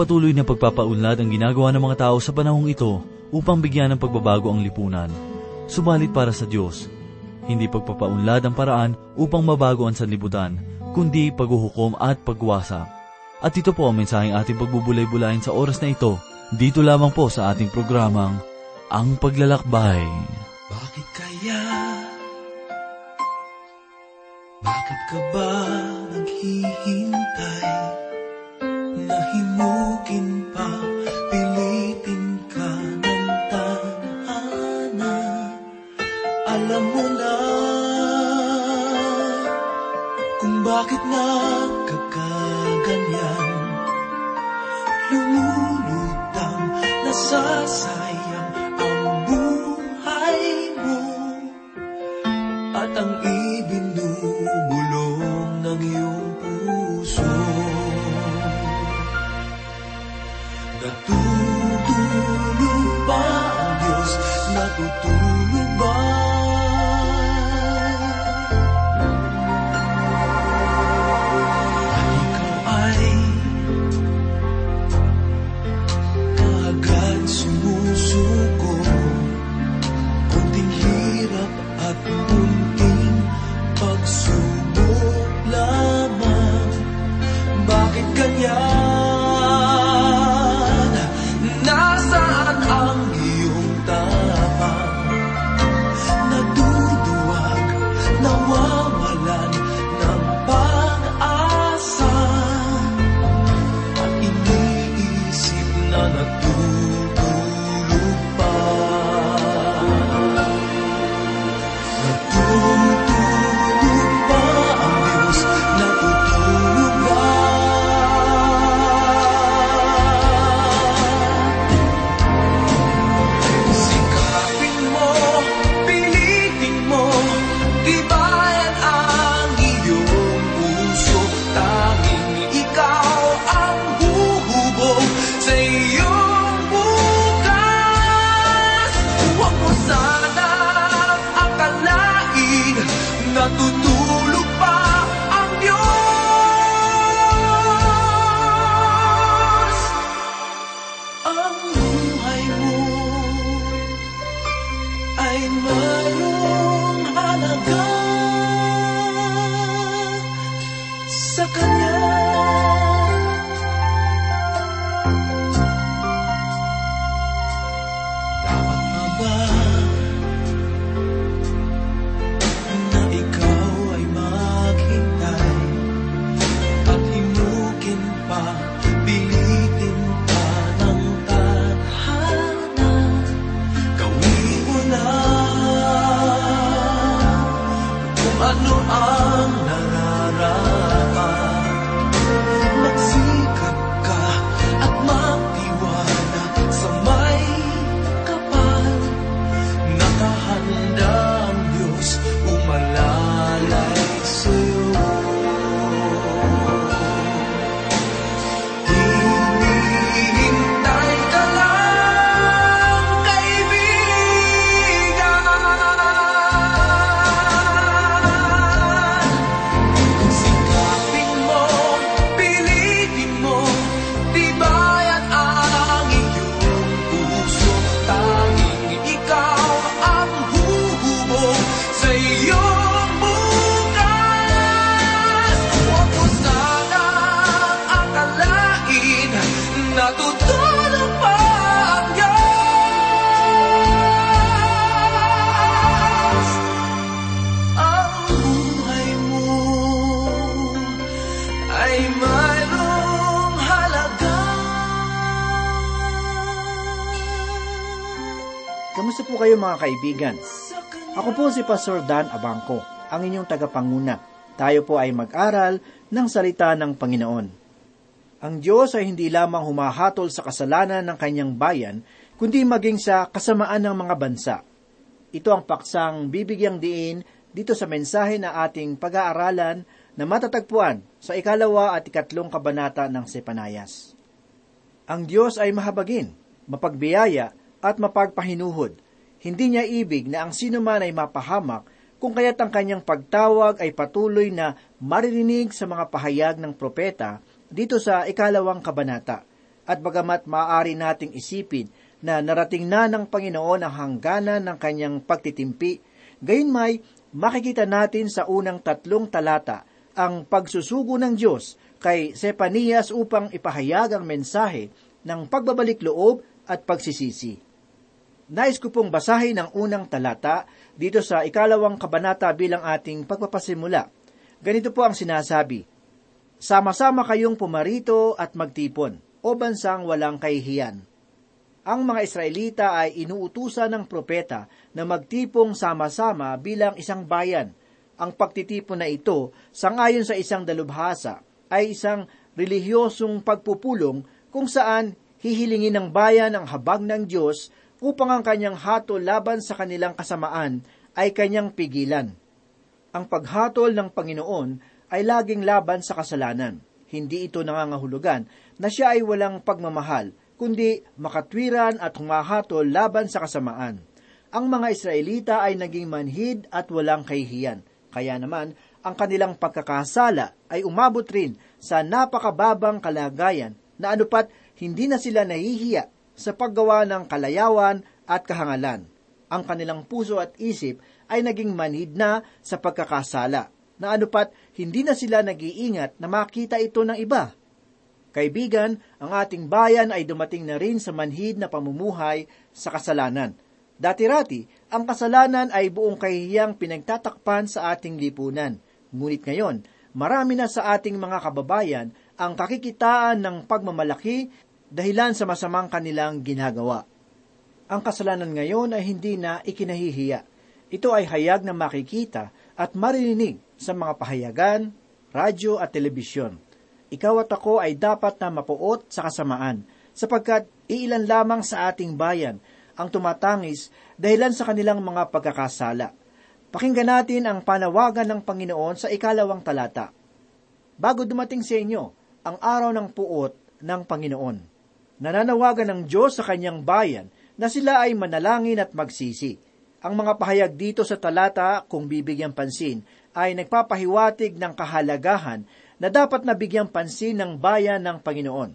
Patuloy na pagpapaunlad ang ginagawa ng mga tao sa panahong ito upang bigyan ng pagbabago ang lipunan. Subalit para sa Diyos, hindi pagpapaunlad ang paraan upang mabago ang sanlibutan, kundi paghuhukom at pagwasak. At ito po ang mensaheng ating pagbubulay-bulayin sa oras na ito, dito lamang po sa ating programang, Ang Paglalakbay. Bakit kaya? Bakit ka ba the sauce. Mga kaibigan? Ako po si Pastor Dan Abangco, ang inyong tagapanguna. Tayo po ay mag-aral ng salita ng Panginoon. Ang Diyos ay hindi lamang humahatol sa kasalanan ng kanyang bayan, kundi maging sa kasamaan ng mga bansa. Ito ang paksang bibigyang diin dito sa mensahe na ating pag-aaralan na matatagpuan sa ikalawa at ikatlong kabanata ng Sepanayas. Ang Diyos ay mahabagin, mapagbiyaya at mapagpahinuhod. Hindi niya ibig na ang sino man ay mapahamak kung kaya't ang kanyang pagtawag ay patuloy na maririnig sa mga pahayag ng propeta dito sa ikalawang kabanata. At bagamat maaari nating isipin na narating na ng Panginoon ang hangganan ng kanyang pagtitimpi, gayon may makikita natin sa unang tatlong talata ang pagsusugo ng Diyos kay Sepanias upang ipahayag ang mensahe ng pagbabalik loob at pagsisisi. Nais ko pong basahin ang unang talata dito sa ikalawang kabanata bilang ating pagpapasimula. Ganito po ang sinasabi, Sama-sama kayong pumarito at magtipon, o bansang walang kahihiyan. Ang mga Israelita ay inuutusan ng propeta na magtipong sama-sama bilang isang bayan. Ang pagtitipon na ito, sangayon sa isang dalubhasa, ay isang relihiyosong pagpupulong kung saan hihilingin ng bayan ang habag ng Diyos upang ang kanyang hatol laban sa kanilang kasamaan ay kanyang pigilan. Ang paghatol ng Panginoon ay laging laban sa kasalanan. Hindi ito nangangahulugan na siya ay walang pagmamahal, kundi makatwiran at humahatol laban sa kasamaan. Ang mga Israelita ay naging manhid at walang kahihiyan. Kaya naman, ang kanilang pagkakasala ay umabot rin sa napakababang kalagayan na anupat hindi na sila nahihiya sa paggawa ng kalayawan at kahangalan. Ang kanilang puso at isip ay naging manhid na sa pagkakasala na anupat hindi na sila nag-iingat na makita ito ng iba. Kaibigan, ang ating bayan ay dumating na rin sa manhid na pamumuhay sa kasalanan. Dati-rati, ang kasalanan ay buong kahihiyang pinagtatakpan sa ating lipunan. Ngunit ngayon, marami na sa ating mga kababayan ang kakikitaan ng pagmamalaki dahilan sa masamang kanilang ginagawa. Ang kasalanan ngayon ay hindi na ikinahihiya. Ito ay hayag na makikita at marinig sa mga pahayagan, radyo at telebisyon. Ikaw at ako ay dapat na mapuot sa kasamaan, sapagkat iilan lamang sa ating bayan ang tumatangis dahilan sa kanilang mga pagkakasala. Pakinggan natin ang panawagan ng Panginoon sa ikalawang talata. Bago dumating sa inyo ang araw ng puot ng Panginoon, nananawagan ng Diyos sa kanyang bayan na sila ay manalangin at magsisi ang mga pahayag dito sa talata, kung bibigyan pansin, ay nagpapahiwatig ng kahalagahan na dapat nabigyan pansin ng bayan ng Panginoon.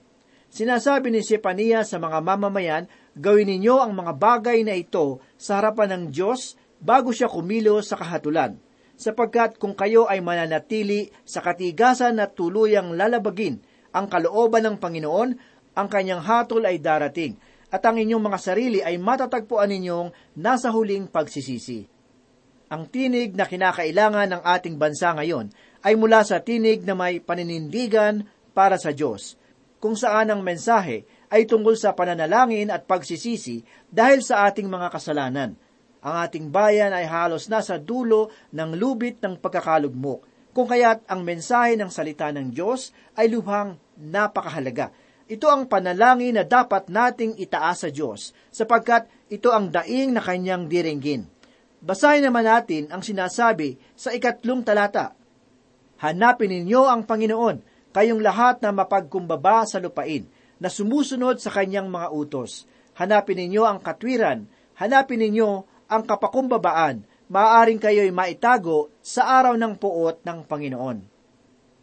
Sinasabi ni Sepania sa mga mamamayan, gawin ninyo ang mga bagay na ito sa harapan ng Diyos bago siya kumilos sa kahatulan, sapagkat kung kayo ay mananatili sa katigasan at tuluyang lalabagin ang kalooban ng Panginoon, ang kanyang hatol ay darating at ang inyong mga sarili ay matatagpuan ninyong nasa huling pagsisisi. Ang tinig na kinakailangan ng ating bansa ngayon ay mula sa tinig na may paninindigan para sa Diyos, kung saan ang mensahe ay tungkol sa pananalangin at pagsisisi dahil sa ating mga kasalanan. Ang ating bayan ay halos nasa dulo ng lubit ng pagkakalugmok, kung kaya't ang mensahe ng salita ng Diyos ay lubhang napakahalaga ito ang panalangin na dapat nating itaas sa Diyos, sapagkat ito ang daing na kanyang diringgin. Basahin naman natin ang sinasabi sa ikatlong talata. Hanapin ninyo ang Panginoon, kayong lahat na mapagkumbaba sa lupain, na sumusunod sa kanyang mga utos. Hanapin ninyo ang katwiran, hanapin ninyo ang kapakumbabaan, maaaring kayo'y maitago sa araw ng puot ng Panginoon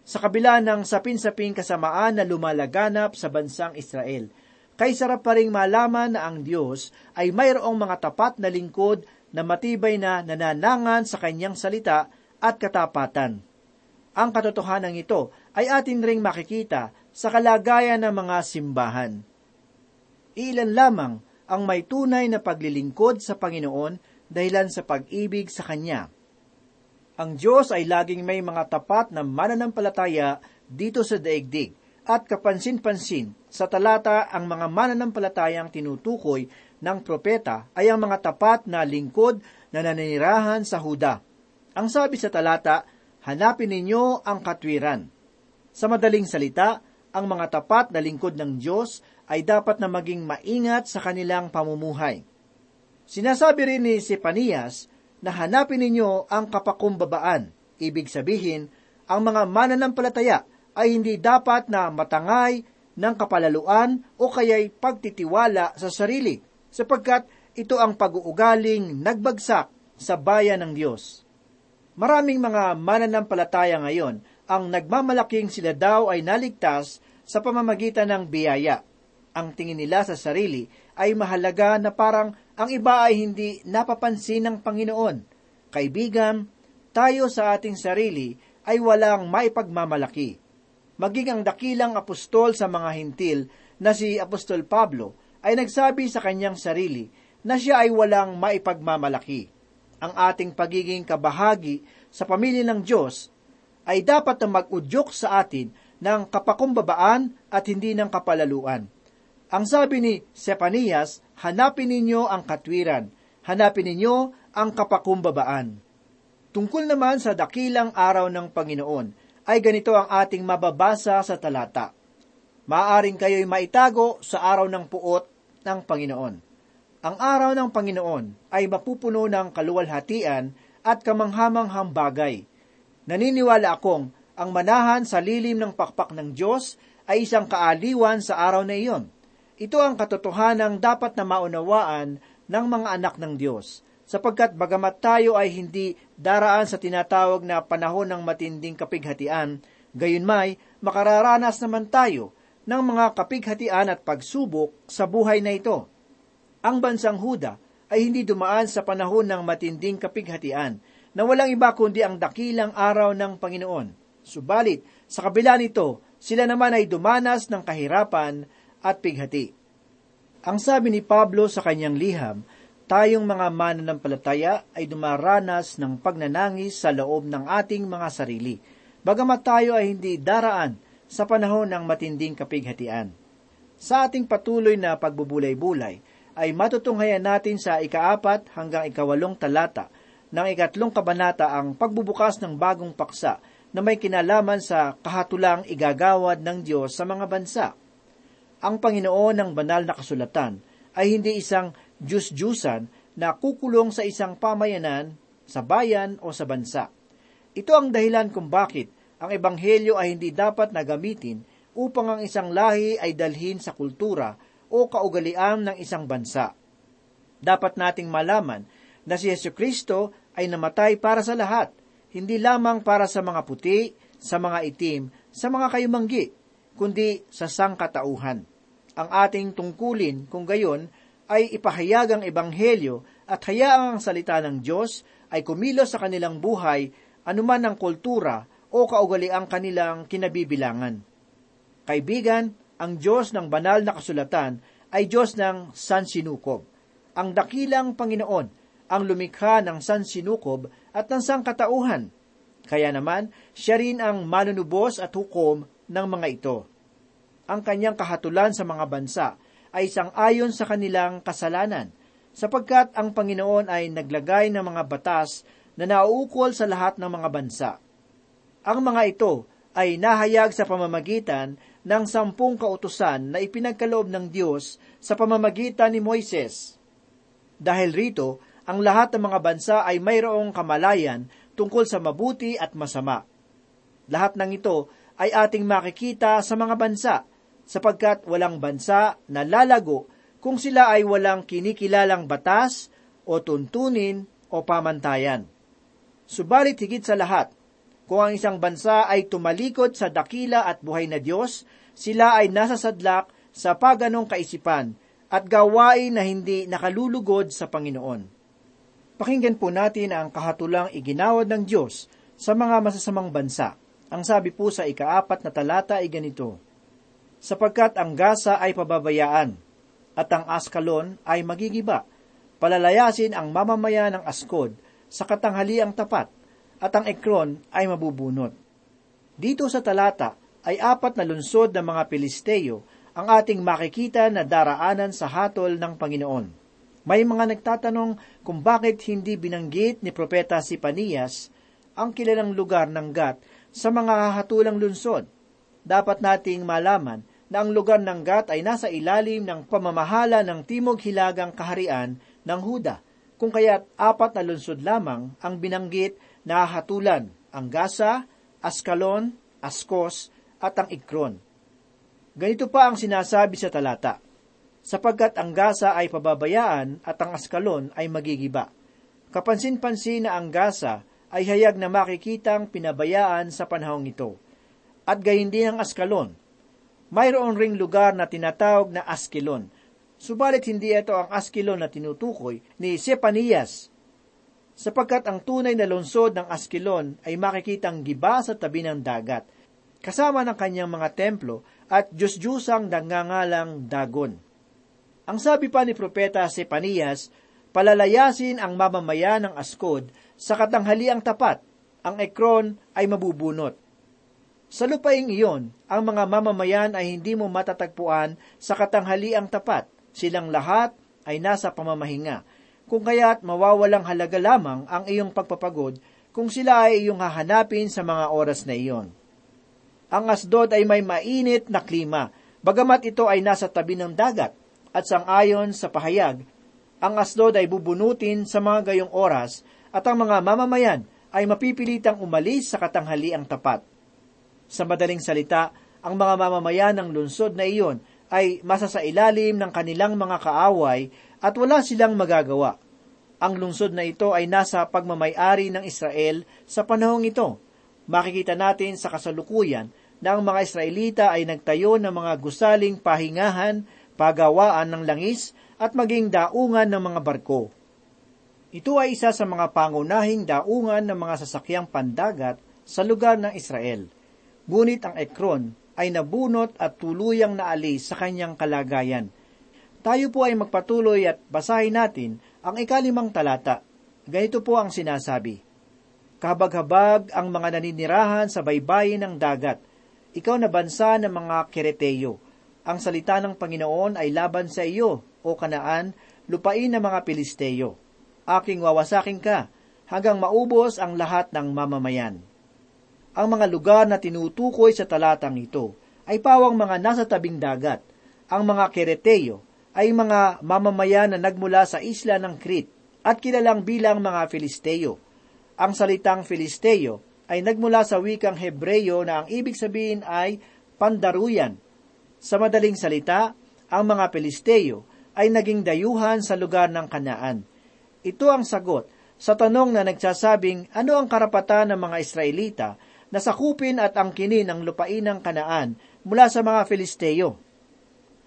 sa kabila ng sapin-saping kasamaan na lumalaganap sa bansang Israel. Kay sarap pa rin malaman na ang Diyos ay mayroong mga tapat na lingkod na matibay na nananangan sa kanyang salita at katapatan. Ang katotohanan ito ay atin ring makikita sa kalagayan ng mga simbahan. Ilan lamang ang may tunay na paglilingkod sa Panginoon dahilan sa pag-ibig sa Kanya ang Diyos ay laging may mga tapat na mananampalataya dito sa daigdig. At kapansin-pansin, sa talata ang mga mananampalatayang tinutukoy ng propeta ay ang mga tapat na lingkod na nananirahan sa Huda. Ang sabi sa talata, hanapin ninyo ang katwiran. Sa madaling salita, ang mga tapat na lingkod ng Diyos ay dapat na maging maingat sa kanilang pamumuhay. Sinasabi rin ni Sepanias na hanapin ninyo ang kapakumbabaan. Ibig sabihin, ang mga mananampalataya ay hindi dapat na matangay ng kapalaluan o kaya'y pagtitiwala sa sarili, sapagkat ito ang pag-uugaling nagbagsak sa bayan ng Diyos. Maraming mga mananampalataya ngayon ang nagmamalaking sila daw ay naligtas sa pamamagitan ng biyaya. ang tingin nila sa sarili ay mahalaga na parang ang iba ay hindi napapansin ng Panginoon. Kaibigan, tayo sa ating sarili ay walang maipagmamalaki. Maging ang dakilang apostol sa mga hintil na si Apostol Pablo ay nagsabi sa kanyang sarili na siya ay walang maipagmamalaki. Ang ating pagiging kabahagi sa pamilya ng Diyos ay dapat na mag-udyok sa atin ng kapakumbabaan at hindi ng kapalaluan. Ang sabi ni Sepanias, hanapin ninyo ang katwiran, hanapin ninyo ang kapakumbabaan. Tungkol naman sa dakilang araw ng Panginoon, ay ganito ang ating mababasa sa talata. Maaring kayo'y maitago sa araw ng puot ng Panginoon. Ang araw ng Panginoon ay mapupuno ng kaluwalhatian at kamanghamanghang bagay. Naniniwala akong ang manahan sa lilim ng pakpak ng Diyos ay isang kaaliwan sa araw na iyon. Ito ang katotohanang dapat na maunawaan ng mga anak ng Diyos, sapagkat bagamat tayo ay hindi daraan sa tinatawag na panahon ng matinding kapighatian, gayunmay makararanas naman tayo ng mga kapighatian at pagsubok sa buhay na ito. Ang bansang Huda ay hindi dumaan sa panahon ng matinding kapighatian na walang iba kundi ang dakilang araw ng Panginoon. Subalit, sa kabila nito, sila naman ay dumanas ng kahirapan at pighati. Ang sabi ni Pablo sa kanyang liham, tayong mga mananampalataya ay dumaranas ng pagnanangis sa loob ng ating mga sarili, bagamat tayo ay hindi daraan sa panahon ng matinding kapighatian. Sa ating patuloy na pagbubulay-bulay, ay matutunghayan natin sa ikaapat hanggang ikawalong talata ng ikatlong kabanata ang pagbubukas ng bagong paksa na may kinalaman sa kahatulang igagawad ng Diyos sa mga bansa. Ang Panginoon ng banal na kasulatan ay hindi isang Diyos-Diyusan na kukulong sa isang pamayanan, sa bayan o sa bansa. Ito ang dahilan kung bakit ang Ebanghelyo ay hindi dapat na gamitin upang ang isang lahi ay dalhin sa kultura o kaugalian ng isang bansa. Dapat nating malaman na si Yesu Kristo ay namatay para sa lahat, hindi lamang para sa mga puti, sa mga itim, sa mga kayumanggi, kundi sa sangkatauhan. Ang ating tungkulin kung gayon ay ipahayag ang ebanghelyo at hayaang ang salita ng Diyos ay kumilos sa kanilang buhay anuman ang kultura o kaugaliang kanilang kinabibilangan. Kaibigan, ang Diyos ng banal na kasulatan ay Diyos ng sansinukob. Ang dakilang Panginoon ang lumikha ng sansinukob at ng sangkatauhan. Kaya naman, siya rin ang manunubos at hukom ng mga ito. Ang kanyang kahatulan sa mga bansa ay isang ayon sa kanilang kasalanan, sapagkat ang Panginoon ay naglagay ng mga batas na nauukol sa lahat ng mga bansa. Ang mga ito ay nahayag sa pamamagitan ng sampung kautusan na ipinagkaloob ng Diyos sa pamamagitan ni Moises. Dahil rito, ang lahat ng mga bansa ay mayroong kamalayan tungkol sa mabuti at masama. Lahat ng ito ay ating makikita sa mga bansa, sapagkat walang bansa na lalago kung sila ay walang kinikilalang batas o tuntunin o pamantayan. Subalit higit sa lahat, kung ang isang bansa ay tumalikod sa dakila at buhay na Diyos, sila ay nasasadlak sa paganong kaisipan at gawain na hindi nakalulugod sa Panginoon. Pakinggan po natin ang kahatulang iginawad ng Diyos sa mga masasamang bansa. Ang sabi po sa ikaapat na talata ay ganito, Sapagkat ang Gaza ay pababayaan, at ang Askalon ay magigiba, palalayasin ang mamamayan ng Askod sa katanghaliang tapat, at ang Ekron ay mabubunot. Dito sa talata ay apat na lunsod ng mga Pilisteo ang ating makikita na daraanan sa hatol ng Panginoon. May mga nagtatanong kung bakit hindi binanggit ni Propeta si Panias ang kilalang lugar ng Gat sa mga hatulang lunsod. Dapat nating malaman na ang lugar ng Gat ay nasa ilalim ng pamamahala ng Timog Hilagang Kaharian ng Huda, kung kaya't apat na lunsod lamang ang binanggit na hatulan ang Gaza, Askalon, Askos, at ang Ikron. Ganito pa ang sinasabi sa talata, sapagkat ang Gaza ay pababayaan at ang Askalon ay magigiba. Kapansin-pansin na ang Gaza ay hayag na makikitang pinabayaan sa panahong ito, at gayon din ang Askalon. Mayroon ring lugar na tinatawag na Askelon. Subalit hindi ito ang Askelon na tinutukoy ni Sepanias, sapagkat ang tunay na lungsod ng Askelon ay makikitang giba sa tabi ng dagat, kasama ng kanyang mga templo at Diyos-Diyosang nangangalang Dagon. Ang sabi pa ni Propeta Sepanias, palalayasin ang mamamayan ng Askod sa katanghaliang tapat, ang Ekron ay mabubunot. Sa lupaing iyon, ang mga mamamayan ay hindi mo matatagpuan sa katanghaliang tapat. Silang lahat ay nasa pamamahinga. Kung kaya't mawawalang halaga lamang ang iyong pagpapagod kung sila ay iyong hahanapin sa mga oras na iyon. Ang Asdod ay may mainit na klima, bagamat ito ay nasa tabi ng dagat, at sangayon sa pahayag, ang Asdod ay bubunutin sa mga gayong oras at ang mga mamamayan ay mapipilitang umalis sa katanghaliang tapat. Sa madaling salita, ang mga mamamayan ng lungsod na iyon ay masasailalim ng kanilang mga kaaway at wala silang magagawa. Ang lungsod na ito ay nasa pagmamayari ng Israel sa panahong ito. Makikita natin sa kasalukuyan na ang mga Israelita ay nagtayo ng mga gusaling pahingahan, pagawaan ng langis, at maging daungan ng mga barko. Ito ay isa sa mga pangunahing daungan ng mga sasakyang pandagat sa lugar ng Israel. Ngunit ang Ekron ay nabunot at tuluyang naalis sa kanyang kalagayan. Tayo po ay magpatuloy at basahin natin ang ikalimang talata. Ganito po ang sinasabi. Kabag-habag ang mga naninirahan sa baybayin ng dagat. Ikaw na bansa ng mga Kereteyo. Ang salita ng Panginoon ay laban sa iyo, o kanaan, lupain ng mga Pilisteo aking wawasakin ka, hanggang maubos ang lahat ng mamamayan. Ang mga lugar na tinutukoy sa talatang ito ay pawang mga nasa tabing dagat. Ang mga Kereteo ay mga mamamayan na nagmula sa isla ng Crete at kilalang bilang mga Filisteo. Ang salitang Filisteo ay nagmula sa wikang Hebreyo na ang ibig sabihin ay pandaruyan. Sa madaling salita, ang mga Filisteo ay naging dayuhan sa lugar ng Kanaan. Ito ang sagot sa tanong na nagsasabing ano ang karapatan ng mga Israelita na sakupin at angkinin ang lupain ng kanaan mula sa mga Filisteo.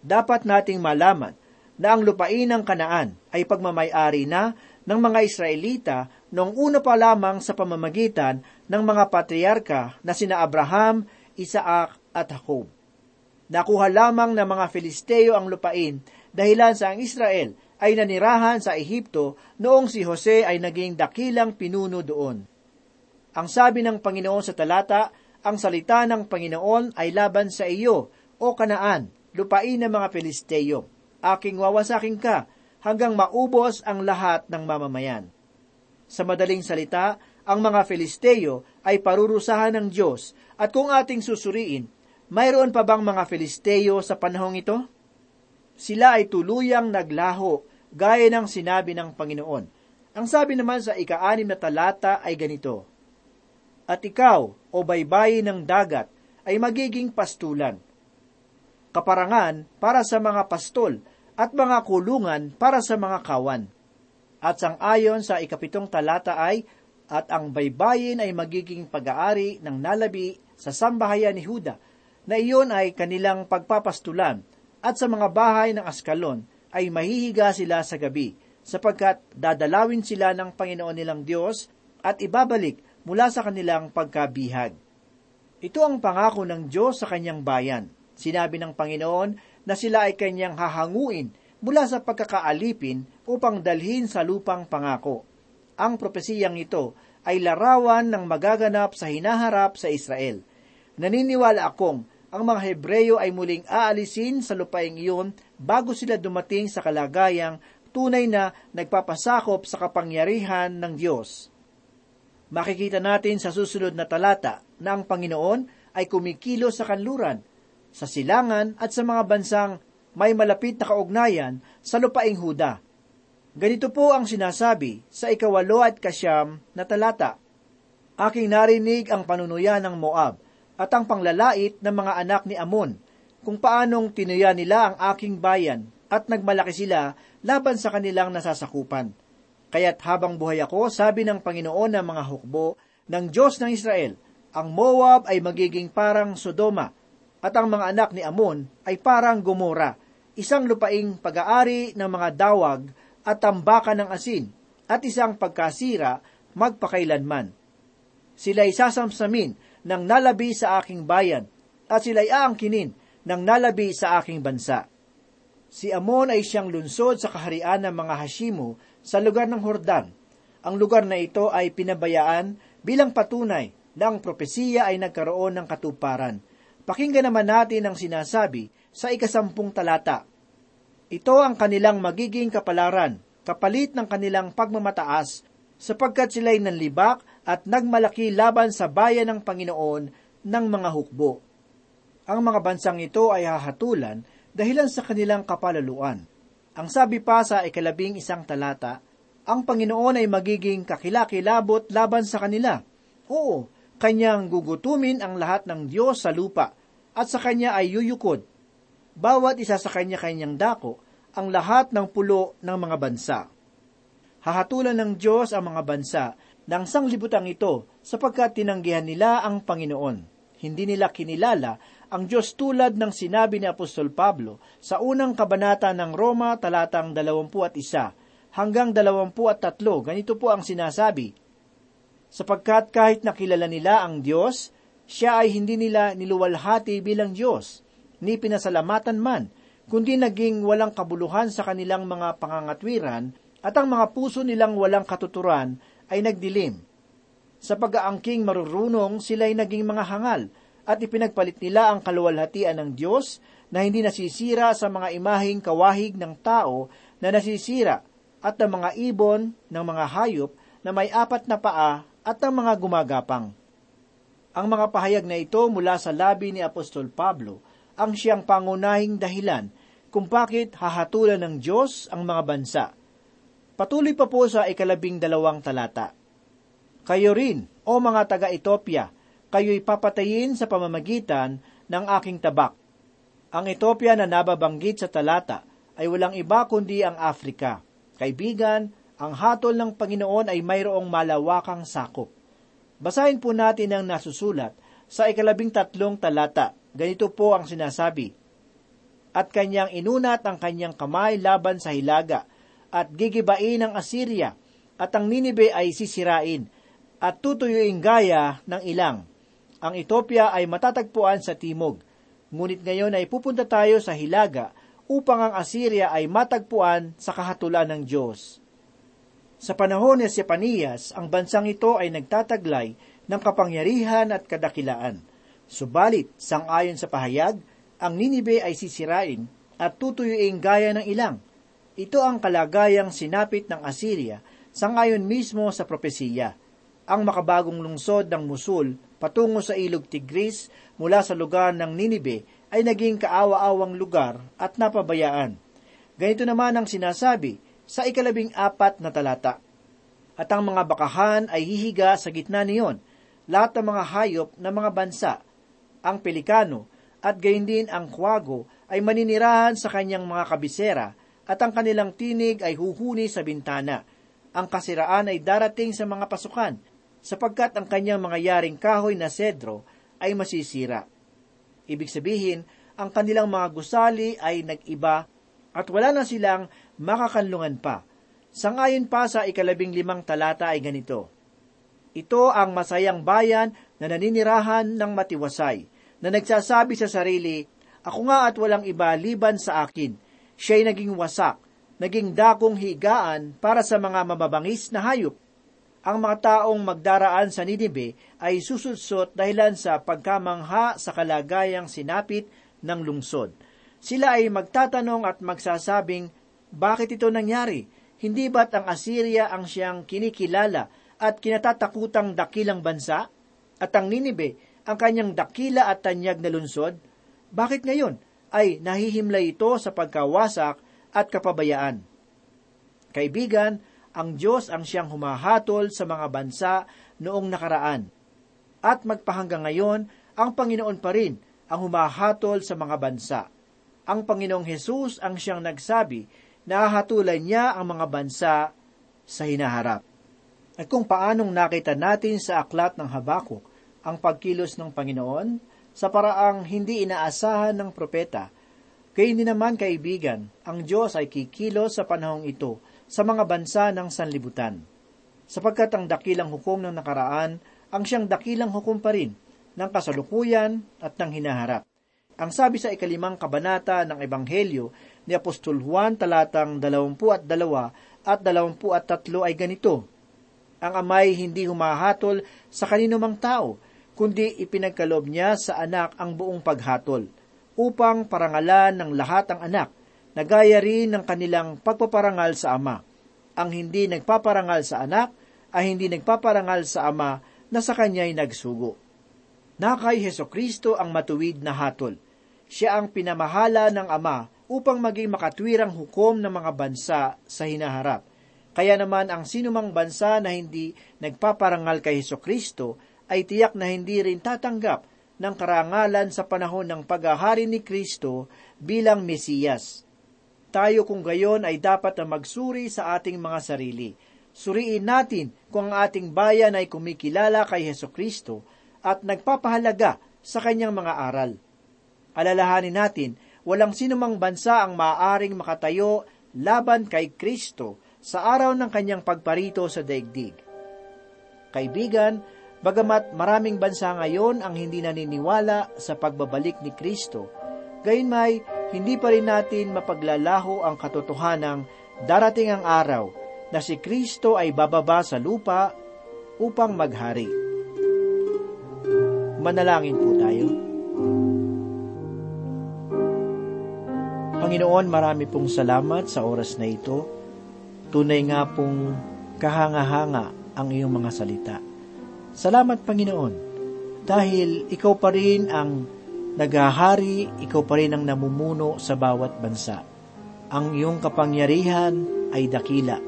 Dapat nating malaman na ang lupain ng kanaan ay pagmamayari na ng mga Israelita noong una pa lamang sa pamamagitan ng mga patriarka na sina Abraham, Isaac at Jacob. Nakuha lamang ng mga Filisteo ang lupain dahilan sa ang Israel ay nanirahan sa Ehipto noong si Jose ay naging dakilang pinuno doon. Ang sabi ng Panginoon sa talata, ang salita ng Panginoon ay laban sa iyo, o kanaan, lupain ng mga Pilisteo. Aking wawasakin ka, hanggang maubos ang lahat ng mamamayan. Sa madaling salita, ang mga Filisteo ay parurusahan ng Diyos, at kung ating susuriin, mayroon pa bang mga Filisteo sa panahong ito? sila ay tuluyang naglaho, gaya ng sinabi ng Panginoon. Ang sabi naman sa ika-anim na talata ay ganito, At ikaw, o baybayin ng dagat, ay magiging pastulan. Kaparangan para sa mga pastol, at mga kulungan para sa mga kawan. At sang ayon sa ikapitong talata ay, at ang baybayin ay magiging pag-aari ng nalabi sa sambahayan ni Huda, na iyon ay kanilang pagpapastulan, at sa mga bahay ng Askalon ay mahihiga sila sa gabi, sapagkat dadalawin sila ng Panginoon nilang Diyos at ibabalik mula sa kanilang pagkabihag. Ito ang pangako ng Diyos sa kanyang bayan. Sinabi ng Panginoon na sila ay kanyang hahanguin mula sa pagkakaalipin upang dalhin sa lupang pangako. Ang propesiyang ito ay larawan ng magaganap sa hinaharap sa Israel. Naniniwala akong ang mga Hebreyo ay muling aalisin sa lupaing iyon bago sila dumating sa kalagayang tunay na nagpapasakop sa kapangyarihan ng Diyos. Makikita natin sa susunod na talata na ang Panginoon ay kumikilo sa kanluran, sa silangan at sa mga bansang may malapit na kaugnayan sa lupaing Huda. Ganito po ang sinasabi sa ikawalo at kasyam na talata. Aking narinig ang panunuyan ng Moab at ang panglalait ng mga anak ni Amon, kung paanong tinuya nila ang aking bayan at nagmalaki sila laban sa kanilang nasasakupan. Kaya't habang buhay ako, sabi ng Panginoon ng mga hukbo ng Diyos ng Israel, ang Moab ay magiging parang Sodoma, At ang mga anak ni Amon ay parang Gomora, isang lupaing pag-aari ng mga dawag at tambakan ng asin, at isang pagkasira magpakailanman. Sila'y sasamsamin ng nalabi sa aking bayan, at sila'y aangkinin ng nalabi sa aking bansa. Si Amon ay siyang lunsod sa kaharian ng mga Hashimo sa lugar ng Hordan. Ang lugar na ito ay pinabayaan bilang patunay na ang propesiya ay nagkaroon ng katuparan. Pakinggan naman natin ang sinasabi sa ikasampung talata. Ito ang kanilang magiging kapalaran, kapalit ng kanilang pagmamataas, sapagkat sila'y nanlibak at nagmalaki laban sa bayan ng Panginoon ng mga hukbo. Ang mga bansang ito ay hahatulan dahilan sa kanilang kapalaluan. Ang sabi pa sa ikalabing isang talata, ang Panginoon ay magiging kakilakilabot laban sa kanila. Oo, kanyang gugutumin ang lahat ng Diyos sa lupa, at sa kanya ay yuyukod. Bawat isa sa kanya-kanyang dako, ang lahat ng pulo ng mga bansa. Hahatulan ng Diyos ang mga bansa ng sanglibutang ito sapagkat tinanggihan nila ang Panginoon. Hindi nila kinilala ang Diyos tulad ng sinabi ni Apostol Pablo sa unang kabanata ng Roma talatang 21 hanggang 23. Ganito po ang sinasabi, Sapagkat kahit nakilala nila ang Diyos, siya ay hindi nila niluwalhati bilang Diyos, ni pinasalamatan man, kundi naging walang kabuluhan sa kanilang mga pangangatwiran at ang mga puso nilang walang katuturan ay nagdilim. Sa pag-aangking marurunong, sila'y naging mga hangal, at ipinagpalit nila ang kaluwalhatian ng Diyos na hindi nasisira sa mga imahing kawahig ng tao na nasisira at ng mga ibon ng mga hayop na may apat na paa at ng mga gumagapang. Ang mga pahayag na ito mula sa labi ni Apostol Pablo ang siyang pangunahing dahilan kung bakit hahatulan ng Diyos ang mga bansa. Patuloy pa po sa ikalabing dalawang talata. Kayo rin, o mga taga-Ethiopia, kayo'y papatayin sa pamamagitan ng aking tabak. Ang Ethiopia na nababanggit sa talata ay walang iba kundi ang Afrika. Kaibigan, ang hatol ng Panginoon ay mayroong malawakang sakop. Basahin po natin ang nasusulat sa ikalabing tatlong talata. Ganito po ang sinasabi. At kanyang inunat ang kanyang kamay laban sa hilaga, at gigibain ang Assyria, at ang Ninibe ay sisirain, at tutuyuin gaya ng ilang. Ang Ethiopia ay matatagpuan sa timog, ngunit ngayon ay pupunta tayo sa hilaga upang ang Assyria ay matagpuan sa kahatulan ng Diyos. Sa panahon ni Sepanias, ang bansang ito ay nagtataglay ng kapangyarihan at kadakilaan. Subalit, sangayon sa pahayag, ang Ninibe ay sisirain at tutuyuin gaya ng ilang. Ito ang kalagayang sinapit ng Assyria sangayon mismo sa propesiya. Ang makabagong lungsod ng Musul patungo sa ilog Tigris mula sa lugar ng Ninibe ay naging kaawa-awang lugar at napabayaan. Ganito naman ang sinasabi sa ikalabing apat na talata. At ang mga bakahan ay hihiga sa gitna niyon, lahat ng mga hayop ng mga bansa, ang pelikano, at gayon din ang kwago ay maninirahan sa kanyang mga kabisera, at ang kanilang tinig ay huhuni sa bintana. Ang kasiraan ay darating sa mga pasukan, sapagkat ang kanyang mga yaring kahoy na sedro ay masisira. Ibig sabihin, ang kanilang mga gusali ay nag-iba at wala na silang makakanlungan pa. Sangayon pa sa ikalabing limang talata ay ganito, Ito ang masayang bayan na naninirahan ng matiwasay, na nagsasabi sa sarili, Ako nga at walang iba liban sa akin. Siya'y naging wasak, naging dakong higaan para sa mga mababangis na hayop ang mga taong magdaraan sa Ninibe ay susudsot dahilan sa pagkamangha sa kalagayang sinapit ng lungsod. Sila ay magtatanong at magsasabing, bakit ito nangyari? Hindi ba't ang Assyria ang siyang kinikilala at kinatatakutang dakilang bansa? At ang Ninibe, ang kanyang dakila at tanyag na lungsod? Bakit ngayon ay nahihimlay ito sa pagkawasak at kapabayaan? Kaibigan, ang Diyos ang siyang humahatol sa mga bansa noong nakaraan. At magpahanggang ngayon, ang Panginoon pa rin ang humahatol sa mga bansa. Ang Panginoong Hesus ang siyang nagsabi na hahatulan niya ang mga bansa sa hinaharap. At kung paanong nakita natin sa aklat ng Habakuk ang pagkilos ng Panginoon, sa paraang hindi inaasahan ng propeta. Kaya hindi naman kaibigan, ang Diyos ay kikilos sa panahong ito sa mga bansa ng sanlibutan. Sapagkat ang dakilang hukom ng nakaraan ang siyang dakilang hukom pa rin ng kasalukuyan at ng hinaharap. Ang sabi sa ikalimang kabanata ng Ebanghelyo ni Apostol Juan talatang 22 at 23 ay ganito, Ang amay hindi humahatol sa kanino mang tao, kundi ipinagkaloob niya sa anak ang buong paghatol, upang parangalan ng lahat ang anak, na gaya rin ng kanilang pagpaparangal sa ama. Ang hindi nagpaparangal sa anak ay hindi nagpaparangal sa ama na sa kanya'y nagsugo. Na kay Heso Kristo ang matuwid na hatol. Siya ang pinamahala ng ama upang maging makatwirang hukom ng mga bansa sa hinaharap. Kaya naman ang sinumang bansa na hindi nagpaparangal kay Heso Kristo ay tiyak na hindi rin tatanggap ng karangalan sa panahon ng paghahari ni Kristo bilang Mesiyas. Tayo kung gayon ay dapat na magsuri sa ating mga sarili. Suriin natin kung ang ating bayan ay kumikilala kay Heso Kristo at nagpapahalaga sa kanyang mga aral. Alalahanin natin, walang sinumang bansa ang maaaring makatayo laban kay Kristo sa araw ng kanyang pagparito sa daigdig. Kaibigan, Bagamat maraming bansa ngayon ang hindi naniniwala sa pagbabalik ni Kristo, gayunmay hindi pa rin natin mapaglalaho ang katotohanang darating ang araw na si Kristo ay bababa sa lupa upang maghari. Manalangin po tayo. Panginoon, marami pong salamat sa oras na ito. Tunay nga pong kahanga-hanga ang iyong mga salita. Salamat Panginoon, dahil ikaw pa rin ang naghahari, ikaw pa rin ang namumuno sa bawat bansa. Ang iyong kapangyarihan ay dakila.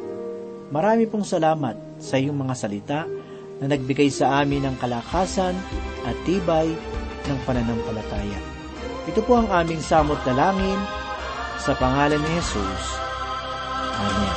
Marami pong salamat sa iyong mga salita na nagbigay sa amin ng kalakasan at tibay ng pananampalataya. Ito po ang aming samot na langin sa pangalan ni Jesus. Amen.